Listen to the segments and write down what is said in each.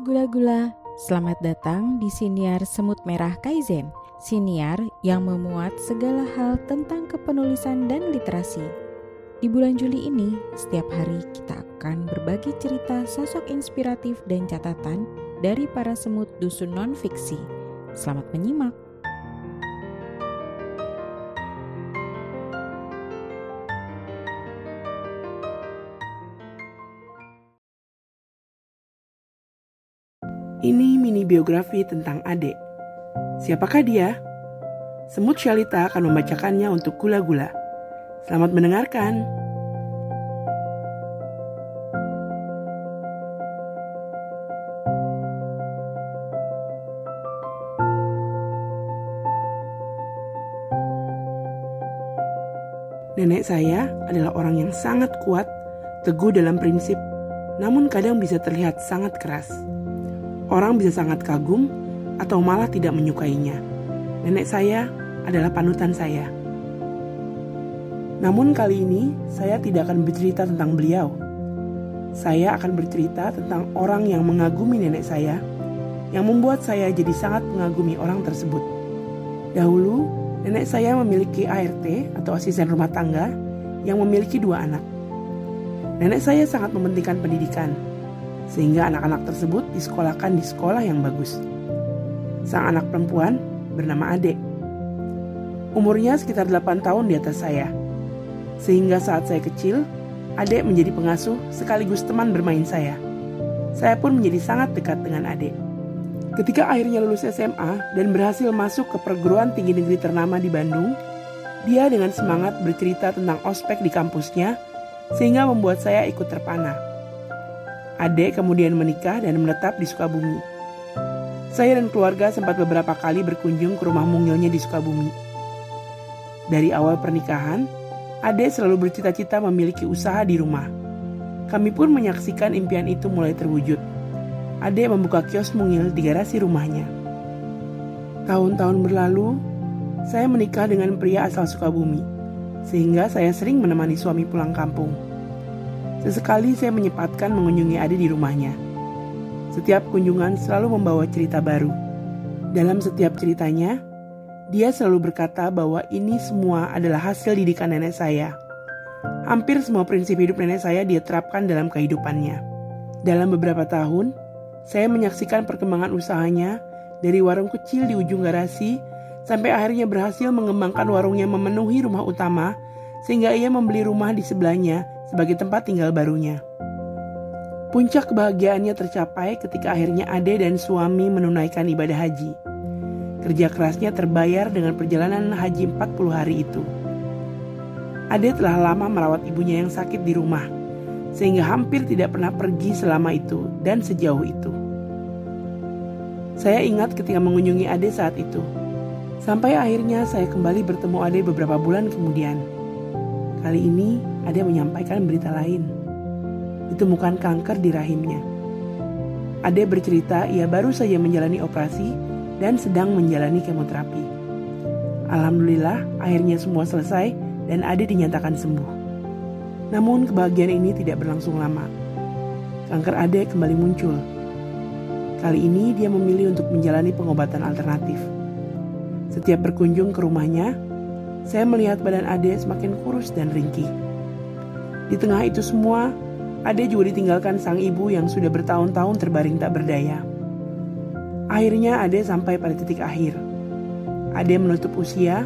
gula-gula, selamat datang di Siniar Semut Merah Kaizen. Siniar yang memuat segala hal tentang kepenulisan dan literasi. Di bulan Juli ini, setiap hari kita akan berbagi cerita sosok inspiratif dan catatan dari para semut dusun non-fiksi. Selamat menyimak. Ini mini biografi tentang Ade. Siapakah dia? Semut Shalita akan membacakannya untuk gula-gula. Selamat mendengarkan. Nenek saya adalah orang yang sangat kuat, teguh dalam prinsip, namun kadang bisa terlihat sangat keras. Orang bisa sangat kagum atau malah tidak menyukainya. Nenek saya adalah panutan saya. Namun kali ini saya tidak akan bercerita tentang beliau. Saya akan bercerita tentang orang yang mengagumi nenek saya, yang membuat saya jadi sangat mengagumi orang tersebut. Dahulu, nenek saya memiliki ART atau asisten rumah tangga yang memiliki dua anak. Nenek saya sangat mementingkan pendidikan, sehingga anak-anak tersebut disekolahkan di sekolah yang bagus. Sang anak perempuan bernama Ade. Umurnya sekitar 8 tahun di atas saya. Sehingga saat saya kecil, Ade menjadi pengasuh sekaligus teman bermain saya. Saya pun menjadi sangat dekat dengan Ade. Ketika akhirnya lulus SMA dan berhasil masuk ke perguruan tinggi negeri ternama di Bandung, dia dengan semangat bercerita tentang ospek di kampusnya sehingga membuat saya ikut terpana. Ade kemudian menikah dan menetap di Sukabumi. Saya dan keluarga sempat beberapa kali berkunjung ke rumah mungilnya di Sukabumi. Dari awal pernikahan, Ade selalu bercita-cita memiliki usaha di rumah. Kami pun menyaksikan impian itu mulai terwujud. Ade membuka kios mungil di garasi rumahnya. Tahun-tahun berlalu, saya menikah dengan pria asal Sukabumi, sehingga saya sering menemani suami pulang kampung. Sesekali saya menyempatkan mengunjungi Ade di rumahnya. Setiap kunjungan selalu membawa cerita baru. Dalam setiap ceritanya, dia selalu berkata bahwa ini semua adalah hasil didikan nenek saya. Hampir semua prinsip hidup nenek saya dia terapkan dalam kehidupannya. Dalam beberapa tahun, saya menyaksikan perkembangan usahanya dari warung kecil di ujung garasi sampai akhirnya berhasil mengembangkan warungnya memenuhi rumah utama sehingga ia membeli rumah di sebelahnya sebagai tempat tinggal barunya. Puncak kebahagiaannya tercapai ketika akhirnya Ade dan suami menunaikan ibadah haji. Kerja kerasnya terbayar dengan perjalanan haji 40 hari itu. Ade telah lama merawat ibunya yang sakit di rumah, sehingga hampir tidak pernah pergi selama itu dan sejauh itu. Saya ingat ketika mengunjungi Ade saat itu, sampai akhirnya saya kembali bertemu Ade beberapa bulan kemudian. Kali ini ada menyampaikan berita lain. Ditemukan kanker di rahimnya. Ade bercerita ia baru saja menjalani operasi dan sedang menjalani kemoterapi. Alhamdulillah akhirnya semua selesai dan Ade dinyatakan sembuh. Namun kebahagiaan ini tidak berlangsung lama. Kanker Ade kembali muncul. Kali ini dia memilih untuk menjalani pengobatan alternatif. Setiap berkunjung ke rumahnya, saya melihat badan Ade semakin kurus dan ringkih. Di tengah itu semua, Ade juga ditinggalkan sang ibu yang sudah bertahun-tahun terbaring tak berdaya. Akhirnya Ade sampai pada titik akhir. Ade menutup usia,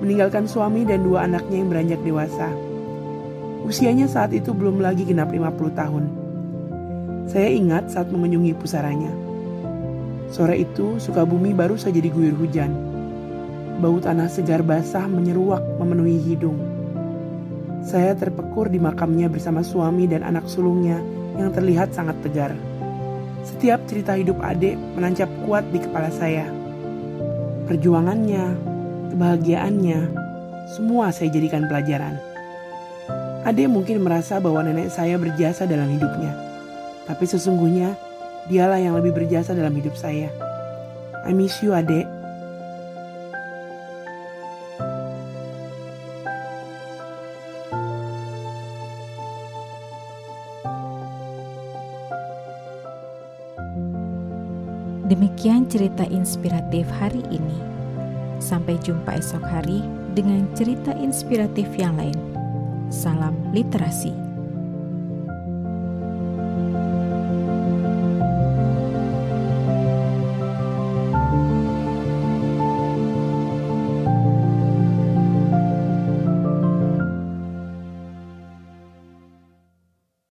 meninggalkan suami dan dua anaknya yang beranjak dewasa. Usianya saat itu belum lagi genap 50 tahun. Saya ingat saat mengunjungi pusaranya. Sore itu, Sukabumi baru saja diguyur hujan Bau tanah segar basah menyeruak memenuhi hidung. Saya terpekur di makamnya bersama suami dan anak sulungnya yang terlihat sangat tegar. Setiap cerita hidup adik menancap kuat di kepala saya. Perjuangannya, kebahagiaannya, semua saya jadikan pelajaran. Ade mungkin merasa bahwa nenek saya berjasa dalam hidupnya. Tapi sesungguhnya, dialah yang lebih berjasa dalam hidup saya. I miss you, adek. Demikian cerita inspiratif hari ini. Sampai jumpa esok hari dengan cerita inspiratif yang lain. Salam literasi.